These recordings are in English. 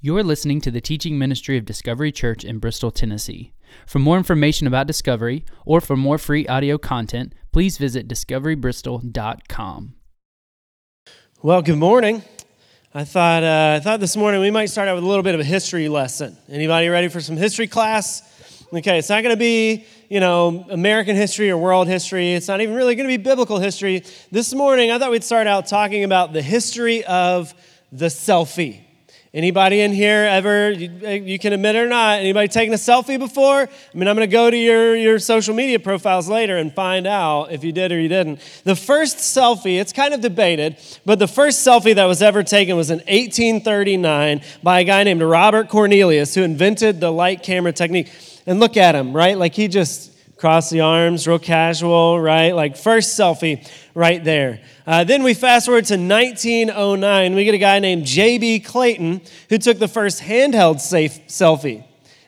You're listening to the teaching ministry of Discovery Church in Bristol, Tennessee. For more information about Discovery or for more free audio content, please visit discoverybristol.com. Well, good morning. I thought, uh, I thought this morning we might start out with a little bit of a history lesson. Anybody ready for some history class? Okay, it's not going to be, you know, American history or world history. It's not even really going to be biblical history. This morning, I thought we'd start out talking about the history of the selfie. Anybody in here ever, you, can admit it or not, anybody taken a selfie before? I mean, I'm going to go to your, your social media profiles later and find out if you did or you didn't. The first selfie, it's kind of debated, but the first selfie that was ever taken was in 1839 by a guy named Robert Cornelius who invented the light camera technique. And look at him, right? Like he just crossed the arms, real casual, right? Like first selfie right there. Uh, then we fast forward to 1909. We get a guy named J.B. Clayton who took the first handheld safe selfie.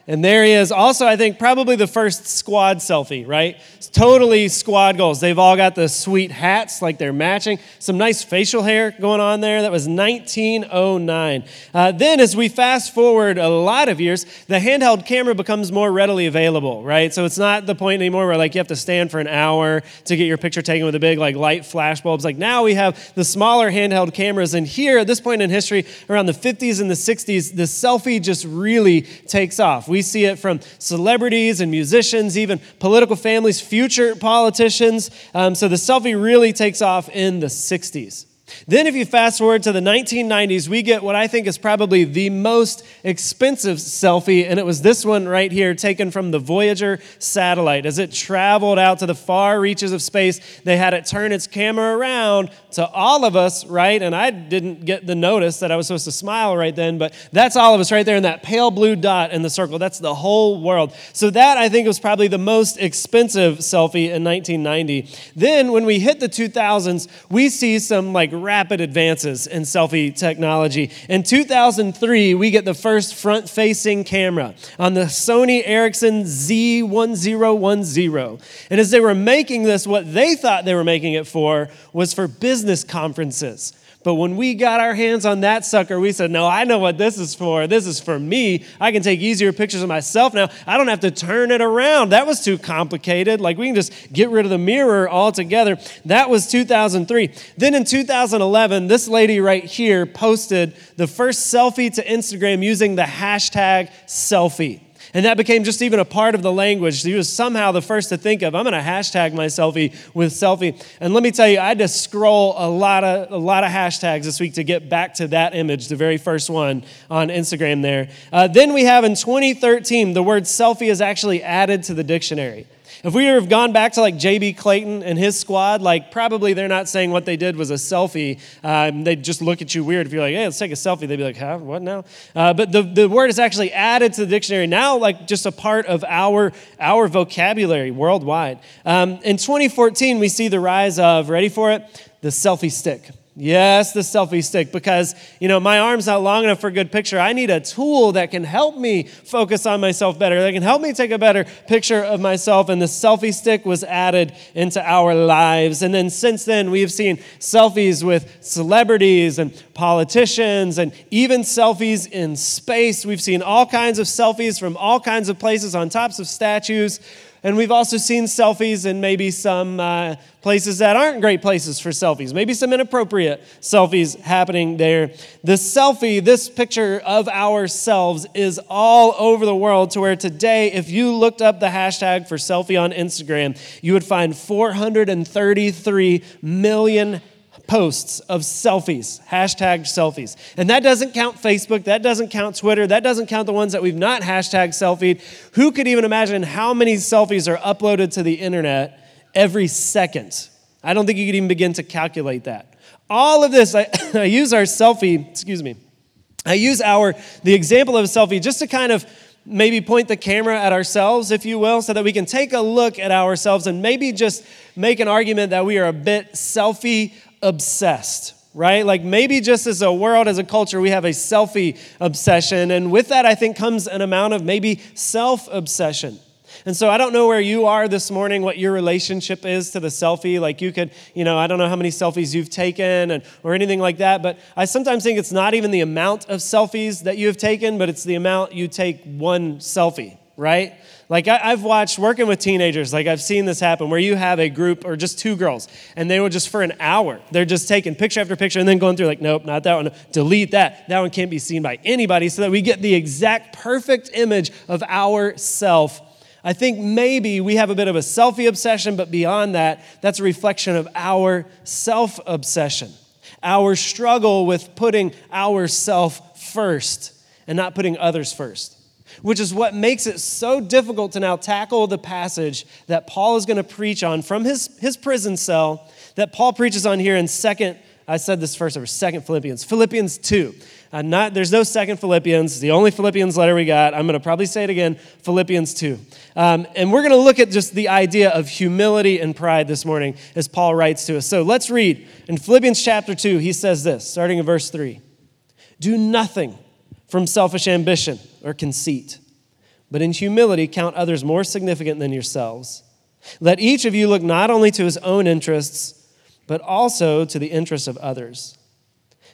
And there he is. Also, I think probably the first squad selfie, right? It's totally squad goals. They've all got the sweet hats, like they're matching. Some nice facial hair going on there. That was 1909. Uh, then, as we fast forward a lot of years, the handheld camera becomes more readily available, right? So it's not the point anymore where like you have to stand for an hour to get your picture taken with a big like light flash bulbs. Like now we have the smaller handheld cameras. And here, at this point in history, around the 50s and the 60s, the selfie just really takes off. We see it from celebrities and musicians, even political families, future politicians. Um, so the selfie really takes off in the 60s. Then, if you fast forward to the 1990s, we get what I think is probably the most expensive selfie, and it was this one right here, taken from the Voyager satellite. As it traveled out to the far reaches of space, they had it turn its camera around to all of us, right? And I didn't get the notice that I was supposed to smile right then, but that's all of us right there in that pale blue dot in the circle. That's the whole world. So, that I think was probably the most expensive selfie in 1990. Then, when we hit the 2000s, we see some like rapid advances in selfie technology. In 2003, we get the first front facing camera on the Sony Ericsson Z1010. And as they were making this, what they thought they were making it for was for business conferences. But when we got our hands on that sucker, we said, No, I know what this is for. This is for me. I can take easier pictures of myself now. I don't have to turn it around. That was too complicated. Like we can just get rid of the mirror altogether. That was 2003. Then in 2011, this lady right here posted the first selfie to Instagram using the hashtag selfie. And that became just even a part of the language. He was somehow the first to think of, I'm going to hashtag my selfie with selfie. And let me tell you, I had to scroll a lot of, a lot of hashtags this week to get back to that image, the very first one on Instagram there. Uh, then we have in 2013, the word selfie is actually added to the dictionary. If we have gone back to like J.B. Clayton and his squad, like probably they're not saying what they did was a selfie. Um, they'd just look at you weird if you're like, hey, let's take a selfie. They'd be like, huh, what now? Uh, but the, the word is actually added to the dictionary now, like just a part of our, our vocabulary worldwide. Um, in 2014, we see the rise of, ready for it? The selfie stick. Yes, the selfie stick, because, you know, my arm's not long enough for a good picture. I need a tool that can help me focus on myself better, that can help me take a better picture of myself. And the selfie stick was added into our lives. And then since then, we have seen selfies with celebrities and politicians and even selfies in space. We've seen all kinds of selfies from all kinds of places on tops of statues. And we've also seen selfies in maybe some uh, places that aren't great places for selfies, maybe some inappropriate selfies happening there. The selfie, this picture of ourselves, is all over the world to where today, if you looked up the hashtag for selfie on Instagram, you would find 433 million posts of selfies, hashtag selfies. And that doesn't count Facebook, that doesn't count Twitter, that doesn't count the ones that we've not hashtag selfied. Who could even imagine how many selfies are uploaded to the internet every second? I don't think you could even begin to calculate that. All of this, I, I use our selfie, excuse me, I use our, the example of a selfie just to kind of maybe point the camera at ourselves, if you will, so that we can take a look at ourselves and maybe just make an argument that we are a bit selfie obsessed right? Like maybe just as a world, as a culture, we have a selfie obsession. And with that, I think comes an amount of maybe self obsession. And so I don't know where you are this morning, what your relationship is to the selfie. Like you could, you know, I don't know how many selfies you've taken and, or anything like that, but I sometimes think it's not even the amount of selfies that you have taken, but it's the amount you take one selfie, right? Like I, have watched working with teenagers, like I've seen this happen where you have a group or just two girls, and they will just for an hour, they're just taking picture after picture and then going through like, nope, not that one, delete that. That one can't be seen by anybody, so that we get the exact perfect image of ourself. I think maybe we have a bit of a selfie obsession, but beyond that, that's a reflection of our self obsession, our struggle with putting ourself first and not putting others first which is what makes it so difficult to now tackle the passage that Paul is going to preach on from his, his prison cell that Paul preaches on here in second, I said this first over second Philippians, Philippians 2. Uh, not, there's no second Philippians. The only Philippians letter we got, I'm going to probably say it again, Philippians 2. Um, and we're going to look at just the idea of humility and pride this morning as Paul writes to us. So let's read. In Philippians chapter 2, he says this, starting in verse 3 Do nothing from selfish ambition or conceit, but in humility count others more significant than yourselves. Let each of you look not only to his own interests, but also to the interests of others.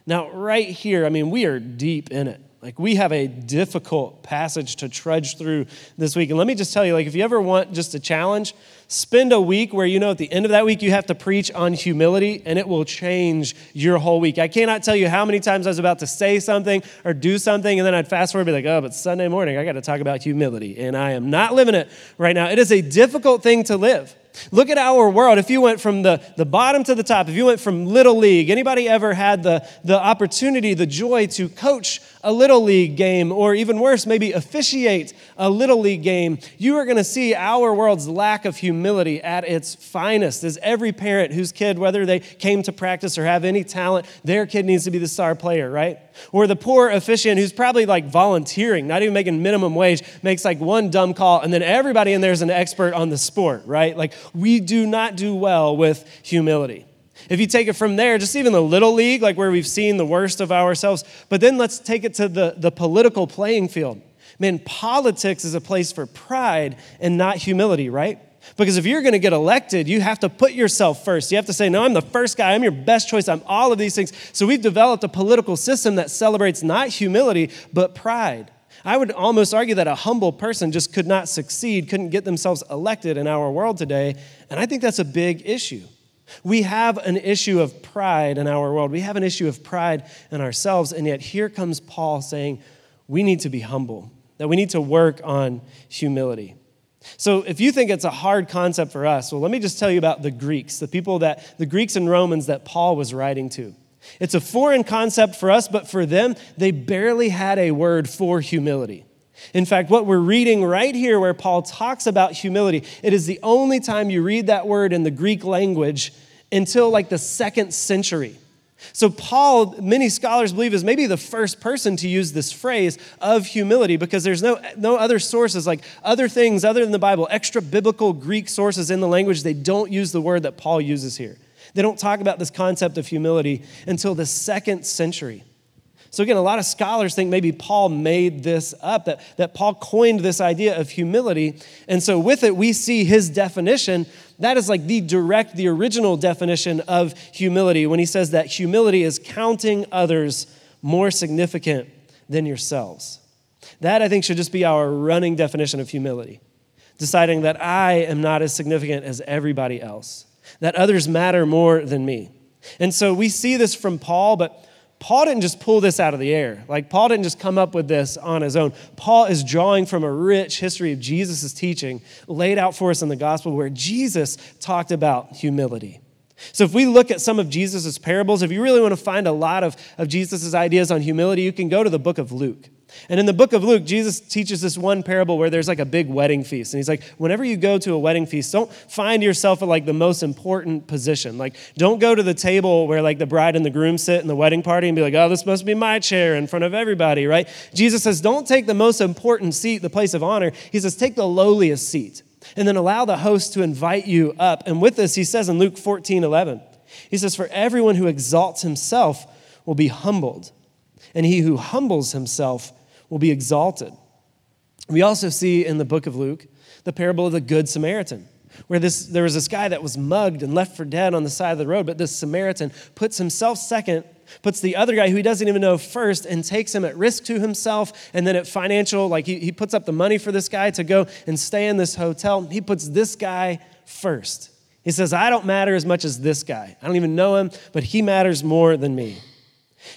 Now, right here, I mean, we are deep in it. Like, we have a difficult passage to trudge through this week. And let me just tell you, like, if you ever want just a challenge, spend a week where you know at the end of that week you have to preach on humility and it will change your whole week. I cannot tell you how many times I was about to say something or do something and then I'd fast forward and be like, oh, but Sunday morning I got to talk about humility. And I am not living it right now. It is a difficult thing to live. Look at our world. If you went from the, the bottom to the top, if you went from little league, anybody ever had the, the opportunity, the joy to coach a little league game, or even worse, maybe officiate a little league game, you are going to see our world's lack of humility at its finest. As every parent whose kid, whether they came to practice or have any talent, their kid needs to be the star player, right? Or the poor officiant who's probably like volunteering, not even making minimum wage, makes like one dumb call, and then everybody in there is an expert on the sport, right? Like we do not do well with humility. If you take it from there, just even the little league, like where we've seen the worst of ourselves, but then let's take it to the, the political playing field. Man, politics is a place for pride and not humility, right? Because if you're going to get elected, you have to put yourself first. You have to say, No, I'm the first guy. I'm your best choice. I'm all of these things. So we've developed a political system that celebrates not humility, but pride. I would almost argue that a humble person just could not succeed, couldn't get themselves elected in our world today. And I think that's a big issue. We have an issue of pride in our world. We have an issue of pride in ourselves. And yet, here comes Paul saying, we need to be humble, that we need to work on humility. So, if you think it's a hard concept for us, well, let me just tell you about the Greeks, the people that, the Greeks and Romans that Paul was writing to. It's a foreign concept for us, but for them, they barely had a word for humility. In fact, what we're reading right here, where Paul talks about humility, it is the only time you read that word in the Greek language until like the second century. So, Paul, many scholars believe, is maybe the first person to use this phrase of humility because there's no, no other sources, like other things other than the Bible, extra biblical Greek sources in the language, they don't use the word that Paul uses here. They don't talk about this concept of humility until the second century. So, again, a lot of scholars think maybe Paul made this up, that, that Paul coined this idea of humility. And so, with it, we see his definition. That is like the direct, the original definition of humility when he says that humility is counting others more significant than yourselves. That, I think, should just be our running definition of humility. Deciding that I am not as significant as everybody else that others matter more than me. And so we see this from Paul, but Paul didn't just pull this out of the air. Like, Paul didn't just come up with this on his own. Paul is drawing from a rich history of Jesus' teaching laid out for us in the gospel where Jesus talked about humility. So, if we look at some of Jesus' parables, if you really want to find a lot of, of Jesus' ideas on humility, you can go to the book of Luke. And in the book of Luke, Jesus teaches this one parable where there's like a big wedding feast. And he's like, whenever you go to a wedding feast, don't find yourself at like the most important position. Like, don't go to the table where like the bride and the groom sit in the wedding party and be like, oh, this must be my chair in front of everybody, right? Jesus says, don't take the most important seat, the place of honor. He says, take the lowliest seat. And then allow the host to invite you up. And with this, he says in Luke 14 11, he says, For everyone who exalts himself will be humbled, and he who humbles himself will be exalted. We also see in the book of Luke the parable of the Good Samaritan, where this, there was this guy that was mugged and left for dead on the side of the road, but this Samaritan puts himself second, puts the other guy who he doesn't even know first, and takes him at risk to himself. And then at financial, like he, he puts up the money for this guy to go and stay in this hotel. He puts this guy first. He says, I don't matter as much as this guy. I don't even know him, but he matters more than me.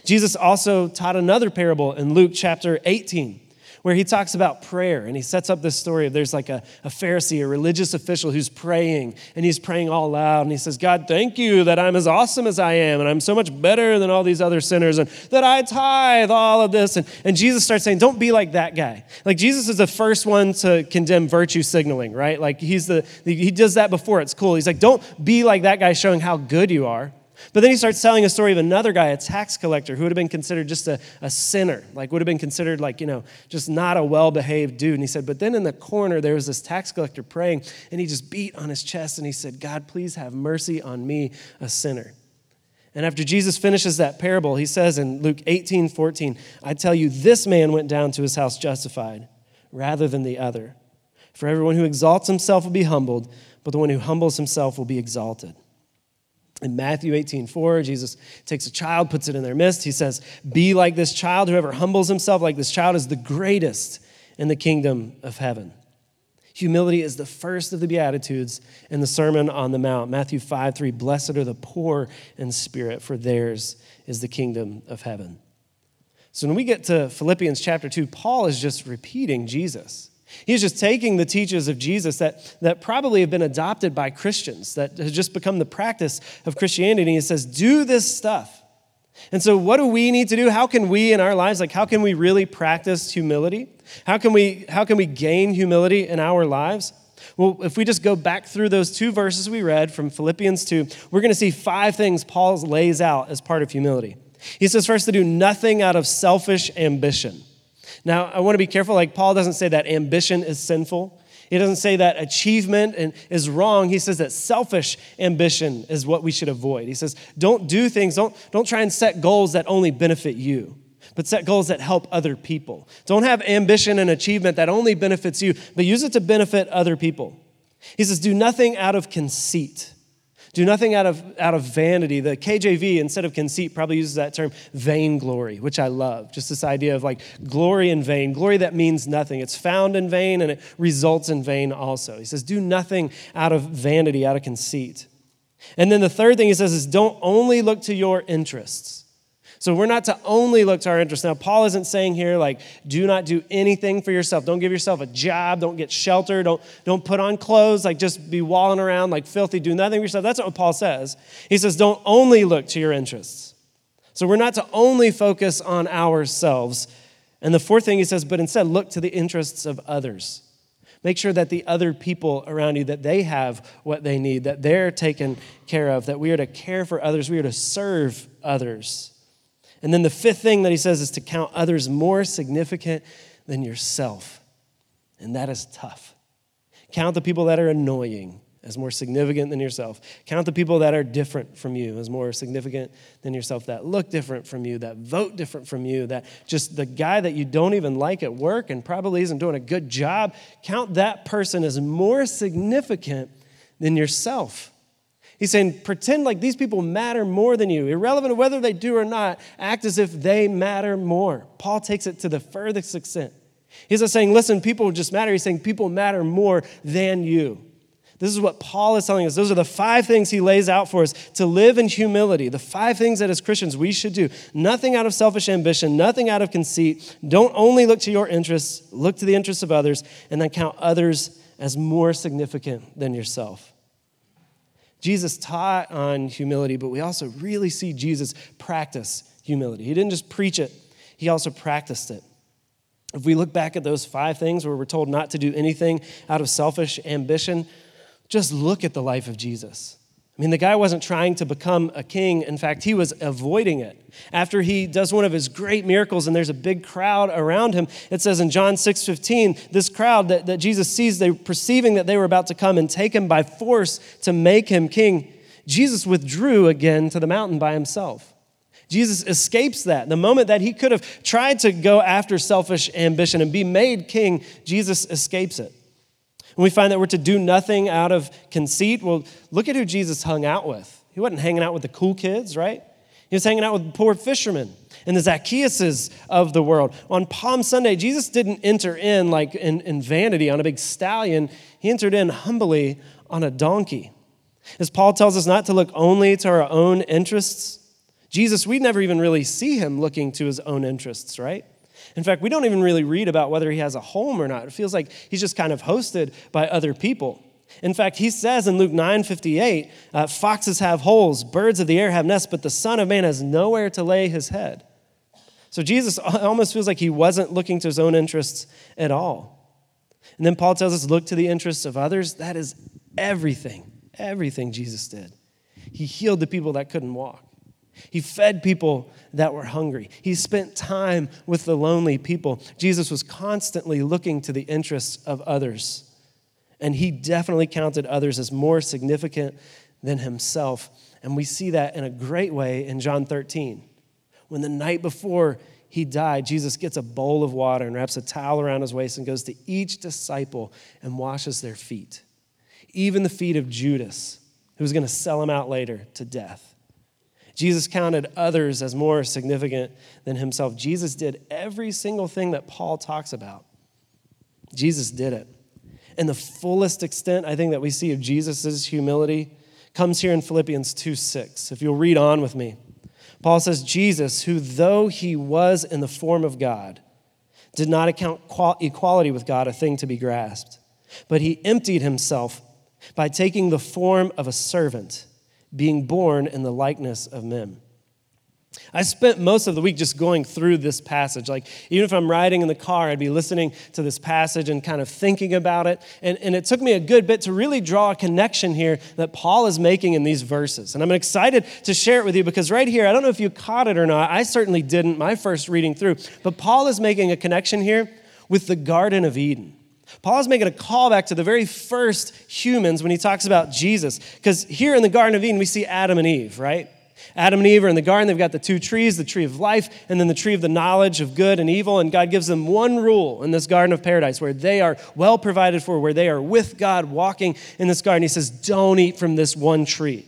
Jesus also taught another parable in Luke chapter 18 where he talks about prayer and he sets up this story of there's like a, a Pharisee, a religious official who's praying and he's praying all loud and he says, God, thank you that I'm as awesome as I am and I'm so much better than all these other sinners and that I tithe all of this. And, and Jesus starts saying, Don't be like that guy. Like Jesus is the first one to condemn virtue signaling, right? Like he's the, he does that before it's cool. He's like, Don't be like that guy showing how good you are. But then he starts telling a story of another guy, a tax collector, who would have been considered just a, a sinner, like would have been considered like, you know, just not a well behaved dude. And he said, but then in the corner, there was this tax collector praying, and he just beat on his chest and he said, God, please have mercy on me, a sinner. And after Jesus finishes that parable, he says in Luke 18 14, I tell you, this man went down to his house justified rather than the other. For everyone who exalts himself will be humbled, but the one who humbles himself will be exalted. In Matthew 18, 4, Jesus takes a child, puts it in their midst. He says, Be like this child. Whoever humbles himself like this child is the greatest in the kingdom of heaven. Humility is the first of the Beatitudes in the Sermon on the Mount. Matthew 5, 3, Blessed are the poor in spirit, for theirs is the kingdom of heaven. So when we get to Philippians chapter 2, Paul is just repeating Jesus. He's just taking the teachings of Jesus that, that probably have been adopted by Christians, that has just become the practice of Christianity. He says, do this stuff. And so, what do we need to do? How can we in our lives, like, how can we really practice humility? How can we, how can we gain humility in our lives? Well, if we just go back through those two verses we read from Philippians 2, we're going to see five things Paul lays out as part of humility. He says, first, to do nothing out of selfish ambition. Now, I want to be careful. Like, Paul doesn't say that ambition is sinful. He doesn't say that achievement is wrong. He says that selfish ambition is what we should avoid. He says, don't do things, don't, don't try and set goals that only benefit you, but set goals that help other people. Don't have ambition and achievement that only benefits you, but use it to benefit other people. He says, do nothing out of conceit. Do nothing out of, out of vanity. The KJV, instead of conceit, probably uses that term vainglory, which I love. Just this idea of like glory in vain, glory that means nothing. It's found in vain and it results in vain also. He says, do nothing out of vanity, out of conceit. And then the third thing he says is don't only look to your interests. So we're not to only look to our interests. Now, Paul isn't saying here, like, do not do anything for yourself. Don't give yourself a job. Don't get shelter. Don't, don't put on clothes. Like, just be walling around like filthy. Do nothing for yourself. That's not what Paul says. He says, don't only look to your interests. So we're not to only focus on ourselves. And the fourth thing he says, but instead look to the interests of others. Make sure that the other people around you that they have what they need, that they're taken care of, that we are to care for others, we are to serve others. And then the fifth thing that he says is to count others more significant than yourself. And that is tough. Count the people that are annoying as more significant than yourself. Count the people that are different from you as more significant than yourself, that look different from you, that vote different from you, that just the guy that you don't even like at work and probably isn't doing a good job. Count that person as more significant than yourself. He's saying, pretend like these people matter more than you. Irrelevant of whether they do or not, act as if they matter more. Paul takes it to the furthest extent. He's not saying, listen, people just matter. He's saying, people matter more than you. This is what Paul is telling us. Those are the five things he lays out for us to live in humility. The five things that as Christians we should do. Nothing out of selfish ambition, nothing out of conceit. Don't only look to your interests, look to the interests of others, and then count others as more significant than yourself. Jesus taught on humility, but we also really see Jesus practice humility. He didn't just preach it, he also practiced it. If we look back at those five things where we're told not to do anything out of selfish ambition, just look at the life of Jesus. I mean, the guy wasn't trying to become a king. In fact, he was avoiding it. After he does one of his great miracles and there's a big crowd around him, it says in John 6 15, this crowd that, that Jesus sees, they perceiving that they were about to come and take him by force to make him king, Jesus withdrew again to the mountain by himself. Jesus escapes that. The moment that he could have tried to go after selfish ambition and be made king, Jesus escapes it. And we find that we're to do nothing out of conceit. Well, look at who Jesus hung out with. He wasn't hanging out with the cool kids, right? He was hanging out with poor fishermen and the Zacchaeuses of the world. On Palm Sunday, Jesus didn't enter in like in, in vanity on a big stallion, he entered in humbly on a donkey. As Paul tells us not to look only to our own interests, Jesus, we never even really see him looking to his own interests, right? In fact, we don't even really read about whether he has a home or not. It feels like he's just kind of hosted by other people. In fact, he says in Luke 9 58, uh, foxes have holes, birds of the air have nests, but the Son of Man has nowhere to lay his head. So Jesus almost feels like he wasn't looking to his own interests at all. And then Paul tells us, look to the interests of others. That is everything, everything Jesus did. He healed the people that couldn't walk. He fed people that were hungry. He spent time with the lonely people. Jesus was constantly looking to the interests of others. And he definitely counted others as more significant than himself. And we see that in a great way in John 13. When the night before he died, Jesus gets a bowl of water and wraps a towel around his waist and goes to each disciple and washes their feet, even the feet of Judas, who was going to sell him out later to death. Jesus counted others as more significant than himself. Jesus did every single thing that Paul talks about. Jesus did it. And the fullest extent, I think, that we see of Jesus' humility comes here in Philippians 2 6. If you'll read on with me, Paul says, Jesus, who though he was in the form of God, did not account equality with God a thing to be grasped, but he emptied himself by taking the form of a servant being born in the likeness of men. I spent most of the week just going through this passage. Like, even if I'm riding in the car, I'd be listening to this passage and kind of thinking about it. And, and it took me a good bit to really draw a connection here that Paul is making in these verses. And I'm excited to share it with you because right here, I don't know if you caught it or not. I certainly didn't my first reading through. But Paul is making a connection here with the Garden of Eden. Paul is making a callback to the very first humans when he talks about Jesus. Because here in the Garden of Eden, we see Adam and Eve, right? Adam and Eve are in the garden. They've got the two trees, the tree of life, and then the tree of the knowledge of good and evil. And God gives them one rule in this garden of paradise where they are well provided for, where they are with God walking in this garden. He says, Don't eat from this one tree.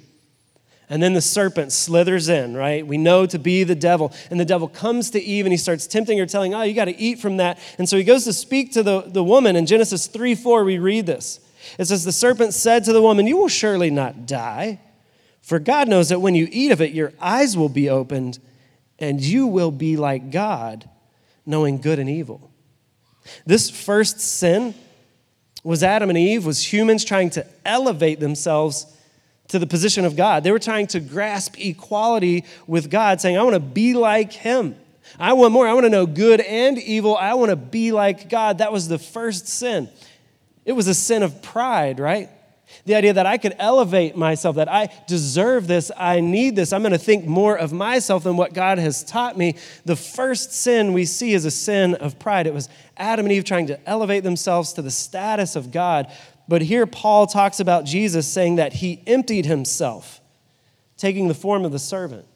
And then the serpent slithers in, right? We know to be the devil. And the devil comes to Eve and he starts tempting her, telling, Oh, you got to eat from that. And so he goes to speak to the, the woman. In Genesis 3 4, we read this. It says, The serpent said to the woman, You will surely not die. For God knows that when you eat of it, your eyes will be opened and you will be like God, knowing good and evil. This first sin was Adam and Eve, was humans trying to elevate themselves to the position of God. They were trying to grasp equality with God, saying, I want to be like Him. I want more. I want to know good and evil. I want to be like God. That was the first sin. It was a sin of pride, right? The idea that I could elevate myself, that I deserve this, I need this, I'm going to think more of myself than what God has taught me. The first sin we see is a sin of pride. It was Adam and Eve trying to elevate themselves to the status of God but here Paul talks about Jesus saying that he emptied himself, taking the form of the servant.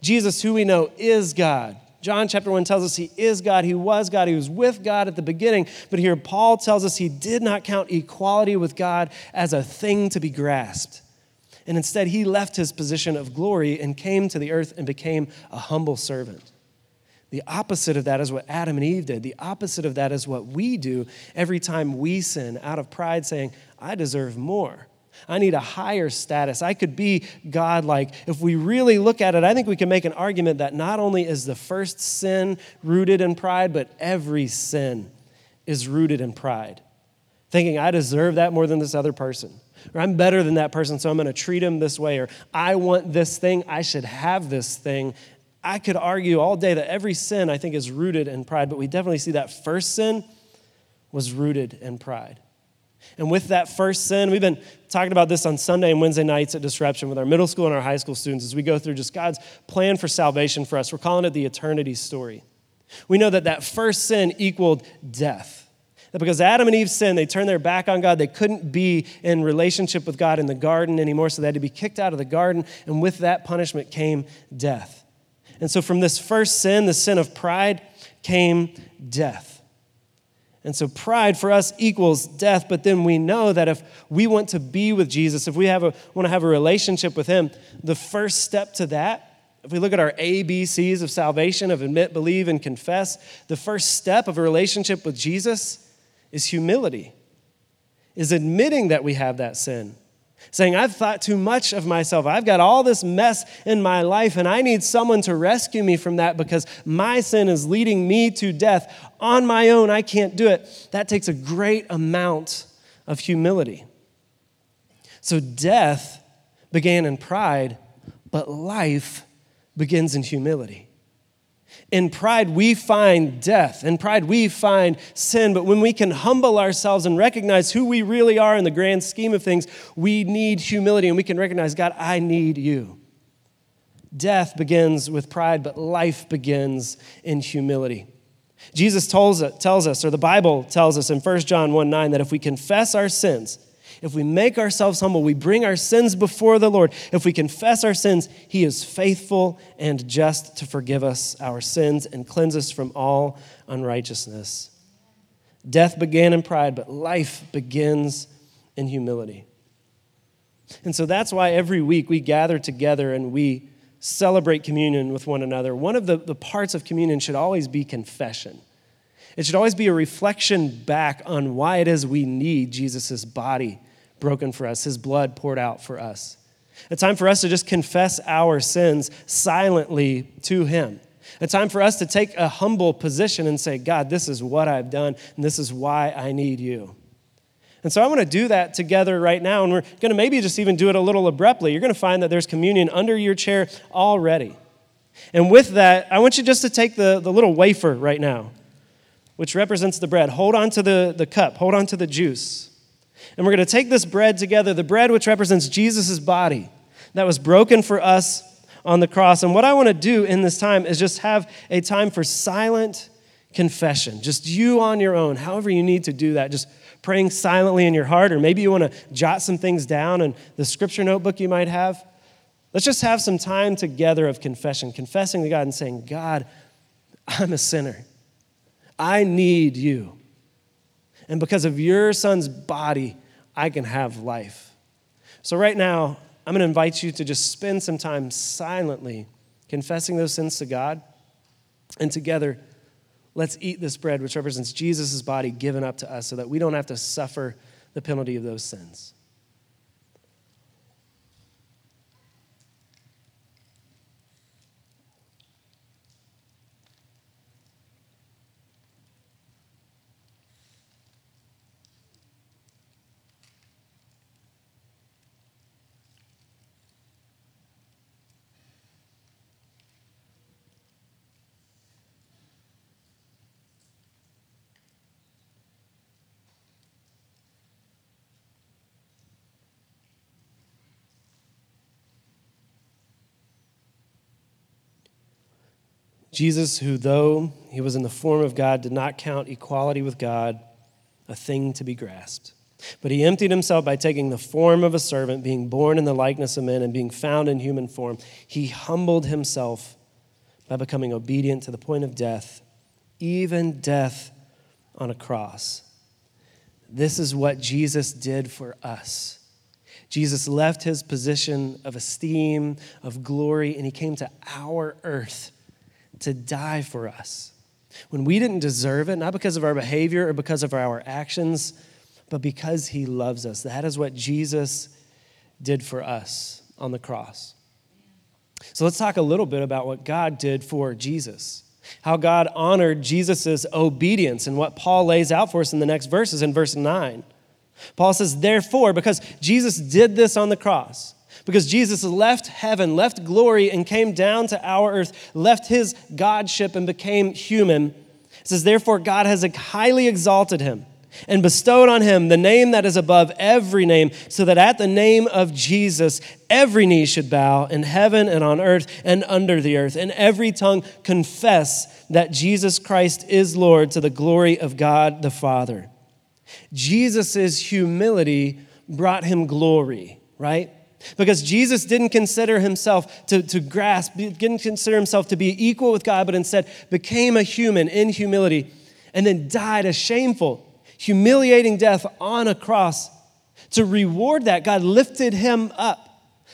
Jesus, who we know is God. John chapter 1 tells us he is God, he was God, he was with God at the beginning. But here Paul tells us he did not count equality with God as a thing to be grasped. And instead, he left his position of glory and came to the earth and became a humble servant. The opposite of that is what Adam and Eve did. The opposite of that is what we do every time we sin out of pride, saying, I deserve more. I need a higher status. I could be God-like. If we really look at it, I think we can make an argument that not only is the first sin rooted in pride, but every sin is rooted in pride. Thinking, I deserve that more than this other person. Or I'm better than that person, so I'm going to treat him this way. Or I want this thing, I should have this thing. I could argue all day that every sin, I think, is rooted in pride, but we definitely see that first sin was rooted in pride. And with that first sin, we've been talking about this on Sunday and Wednesday nights at Disruption with our middle school and our high school students as we go through just God's plan for salvation for us. We're calling it the eternity story. We know that that first sin equaled death. That because Adam and Eve sinned, they turned their back on God. They couldn't be in relationship with God in the garden anymore, so they had to be kicked out of the garden. And with that punishment came death. And so, from this first sin, the sin of pride, came death. And so pride for us equals death, but then we know that if we want to be with Jesus, if we have a, want to have a relationship with him, the first step to that, if we look at our ABCs of salvation, of admit, believe, and confess, the first step of a relationship with Jesus is humility, is admitting that we have that sin saying, I've thought too much of myself. I've got all this mess in my life, and I need someone to rescue me from that because my sin is leading me to death. On my own, I can't do it. That takes a great amount of humility. So, death began in pride, but life begins in humility. In pride, we find death. In pride, we find sin. But when we can humble ourselves and recognize who we really are in the grand scheme of things, we need humility and we can recognize, God, I need you. Death begins with pride, but life begins in humility. Jesus tells, us, or the Bible tells us in 1 John 1 9, that if we confess our sins, if we make ourselves humble, we bring our sins before the Lord. If we confess our sins, He is faithful and just to forgive us our sins and cleanse us from all unrighteousness. Death began in pride, but life begins in humility. And so that's why every week we gather together and we celebrate communion with one another. One of the, the parts of communion should always be confession. It should always be a reflection back on why it is we need Jesus' body broken for us, his blood poured out for us. A time for us to just confess our sins silently to him. A time for us to take a humble position and say, God, this is what I've done, and this is why I need you. And so I want to do that together right now, and we're going to maybe just even do it a little abruptly. You're going to find that there's communion under your chair already. And with that, I want you just to take the, the little wafer right now, which represents the bread. Hold on to the, the cup, hold on to the juice. And we're going to take this bread together, the bread which represents Jesus' body that was broken for us on the cross. And what I want to do in this time is just have a time for silent confession. Just you on your own, however you need to do that. Just praying silently in your heart, or maybe you want to jot some things down in the scripture notebook you might have. Let's just have some time together of confession, confessing to God and saying, God, I'm a sinner. I need you. And because of your son's body, I can have life. So, right now, I'm going to invite you to just spend some time silently confessing those sins to God. And together, let's eat this bread, which represents Jesus' body given up to us so that we don't have to suffer the penalty of those sins. Jesus, who, though he was in the form of God, did not count equality with God a thing to be grasped. But he emptied himself by taking the form of a servant, being born in the likeness of men, and being found in human form. He humbled himself by becoming obedient to the point of death, even death on a cross. This is what Jesus did for us. Jesus left his position of esteem, of glory, and he came to our earth to die for us. When we didn't deserve it, not because of our behavior or because of our actions, but because he loves us. That is what Jesus did for us on the cross. So let's talk a little bit about what God did for Jesus. How God honored Jesus' obedience and what Paul lays out for us in the next verses in verse 9. Paul says, Therefore, because Jesus did this on the cross, because Jesus left heaven, left glory, and came down to our earth, left his Godship and became human. It says, Therefore, God has highly exalted him and bestowed on him the name that is above every name, so that at the name of Jesus, every knee should bow in heaven and on earth and under the earth, and every tongue confess that Jesus Christ is Lord to the glory of God the Father. Jesus' humility brought him glory, right? Because Jesus didn't consider himself to, to grasp, didn't consider himself to be equal with God, but instead became a human in humility. and then died a shameful, humiliating death on a cross. To reward that, God lifted him up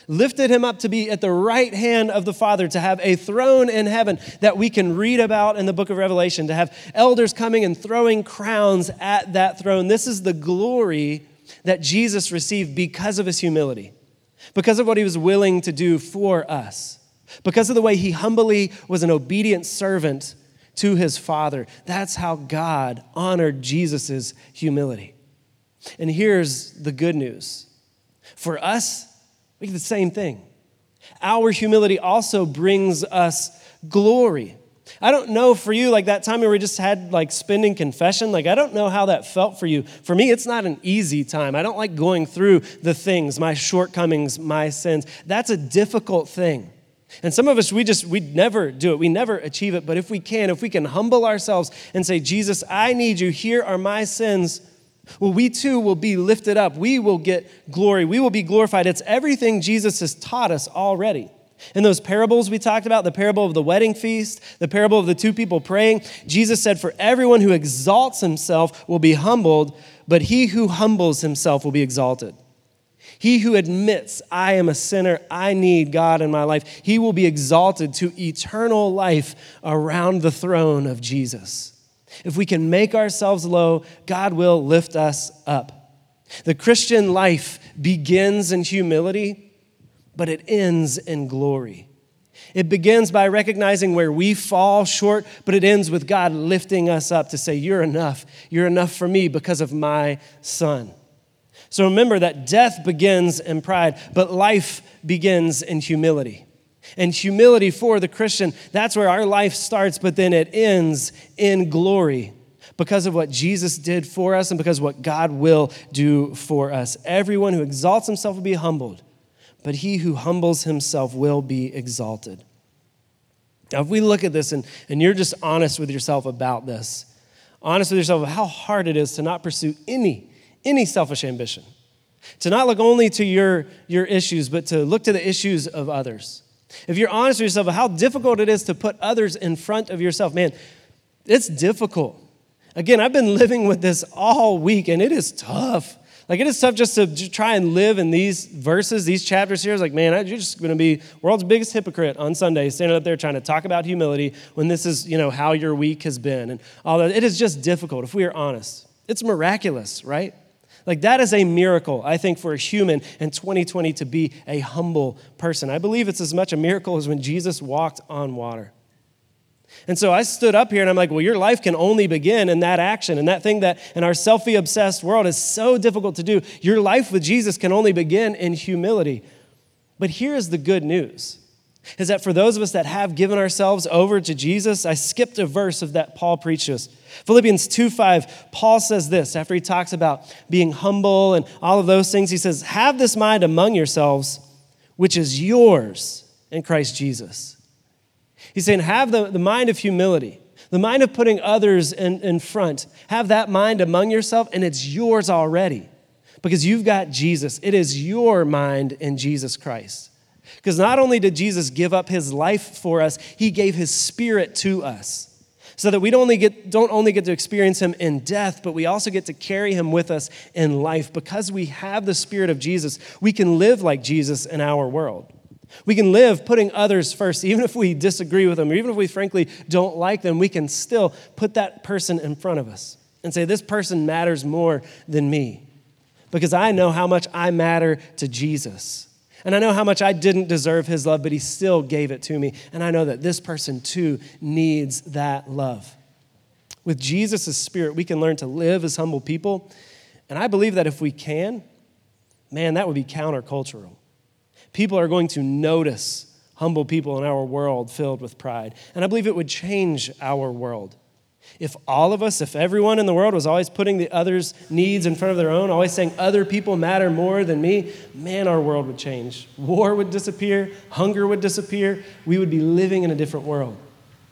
lifted him up to be at the right hand of the Father, to have a throne in heaven that we can read about in the book of Revelation, to have elders coming and throwing crowns at that throne. This is the glory that Jesus received because of his humility, because of what he was willing to do for us, because of the way he humbly was an obedient servant to his Father. That's how God honored Jesus' humility. And here's the good news for us, we get the same thing. Our humility also brings us glory. I don't know for you, like that time where we just had like spending confession, like I don't know how that felt for you. For me, it's not an easy time. I don't like going through the things, my shortcomings, my sins. That's a difficult thing. And some of us, we just, we never do it. We never achieve it. But if we can, if we can humble ourselves and say, Jesus, I need you. Here are my sins. Well, we too will be lifted up. We will get glory. We will be glorified. It's everything Jesus has taught us already. In those parables we talked about, the parable of the wedding feast, the parable of the two people praying, Jesus said, For everyone who exalts himself will be humbled, but he who humbles himself will be exalted. He who admits, I am a sinner, I need God in my life, he will be exalted to eternal life around the throne of Jesus. If we can make ourselves low, God will lift us up. The Christian life begins in humility, but it ends in glory. It begins by recognizing where we fall short, but it ends with God lifting us up to say, You're enough. You're enough for me because of my son. So remember that death begins in pride, but life begins in humility. And humility for the Christian, that's where our life starts, but then it ends in glory because of what Jesus did for us and because what God will do for us. Everyone who exalts himself will be humbled, but he who humbles himself will be exalted. Now, if we look at this and, and you're just honest with yourself about this, honest with yourself about how hard it is to not pursue any, any selfish ambition, to not look only to your, your issues, but to look to the issues of others if you're honest with yourself, how difficult it is to put others in front of yourself, man, it's difficult. Again, I've been living with this all week, and it is tough. Like, it is tough just to just try and live in these verses, these chapters here. It's like, man, you're just going to be world's biggest hypocrite on Sunday, standing up there trying to talk about humility when this is, you know, how your week has been and all that. It is just difficult if we are honest. It's miraculous, right? Like, that is a miracle, I think, for a human in 2020 to be a humble person. I believe it's as much a miracle as when Jesus walked on water. And so I stood up here and I'm like, well, your life can only begin in that action. And that thing that in our selfie obsessed world is so difficult to do. Your life with Jesus can only begin in humility. But here is the good news is that for those of us that have given ourselves over to Jesus, I skipped a verse of that Paul preached us. Philippians 2 5, Paul says this after he talks about being humble and all of those things. He says, Have this mind among yourselves, which is yours in Christ Jesus. He's saying, Have the, the mind of humility, the mind of putting others in, in front. Have that mind among yourself, and it's yours already because you've got Jesus. It is your mind in Jesus Christ. Because not only did Jesus give up his life for us, he gave his spirit to us. So that we don't only, get, don't only get to experience him in death, but we also get to carry him with us in life. Because we have the spirit of Jesus, we can live like Jesus in our world. We can live putting others first, even if we disagree with them, or even if we frankly don't like them, we can still put that person in front of us and say, This person matters more than me because I know how much I matter to Jesus. And I know how much I didn't deserve his love, but he still gave it to me. And I know that this person too needs that love. With Jesus' spirit, we can learn to live as humble people. And I believe that if we can, man, that would be countercultural. People are going to notice humble people in our world filled with pride. And I believe it would change our world. If all of us, if everyone in the world was always putting the other's needs in front of their own, always saying other people matter more than me, man, our world would change. War would disappear, hunger would disappear. We would be living in a different world.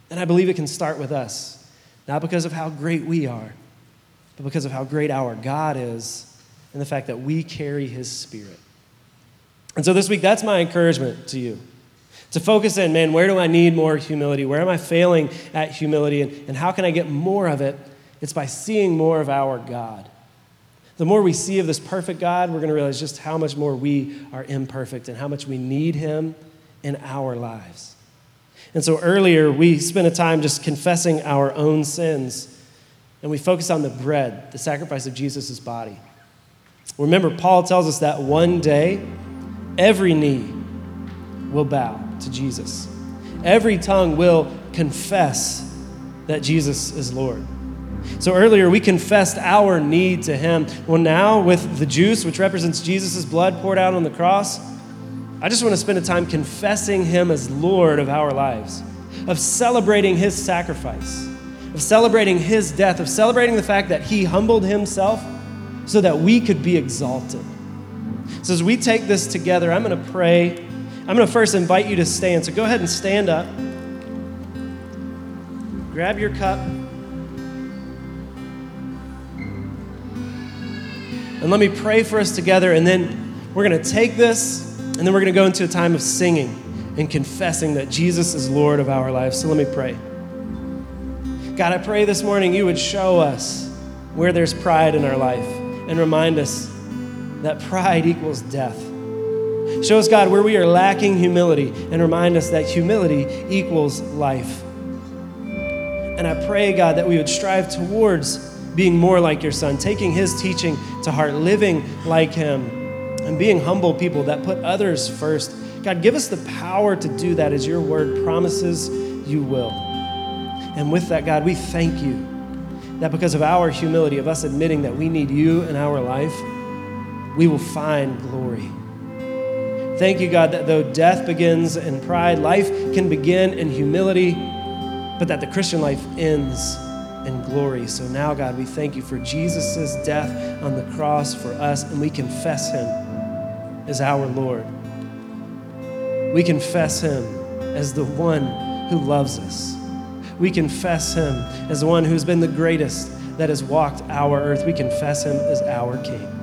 And I believe it can start with us, not because of how great we are, but because of how great our God is and the fact that we carry his spirit. And so this week, that's my encouragement to you to focus in, man, where do I need more humility? Where am I failing at humility? And, and how can I get more of it It's by seeing more of our God. The more we see of this perfect God, we're going to realize just how much more we are imperfect and how much we need Him in our lives. And so earlier, we spent a time just confessing our own sins, and we focused on the bread, the sacrifice of Jesus' body. Remember, Paul tells us that one day, every knee will bow to Jesus, every tongue will confess that Jesus is Lord. So earlier we confessed our need to Him. Well, now with the juice, which represents Jesus' blood poured out on the cross, I just want to spend a time confessing Him as Lord of our lives, of celebrating His sacrifice, of celebrating His death, of celebrating the fact that He humbled Himself so that we could be exalted. So as we take this together, I'm going to pray. I'm going to first invite you to stand. So go ahead and stand up. Grab your cup. And let me pray for us together, and then we're going to take this, and then we're going to go into a time of singing and confessing that Jesus is Lord of our lives. So let me pray. God, I pray this morning you would show us where there's pride in our life and remind us that pride equals death. Show us, God, where we are lacking humility and remind us that humility equals life. And I pray, God, that we would strive towards being more like your son, taking his teaching to heart, living like him, and being humble people that put others first. God, give us the power to do that as your word promises you will. And with that, God, we thank you that because of our humility, of us admitting that we need you in our life, we will find glory. Thank you, God, that though death begins in pride, life can begin in humility, but that the Christian life ends in glory. So now, God, we thank you for Jesus' death on the cross for us, and we confess him as our Lord. We confess him as the one who loves us. We confess him as the one who's been the greatest that has walked our earth. We confess him as our King.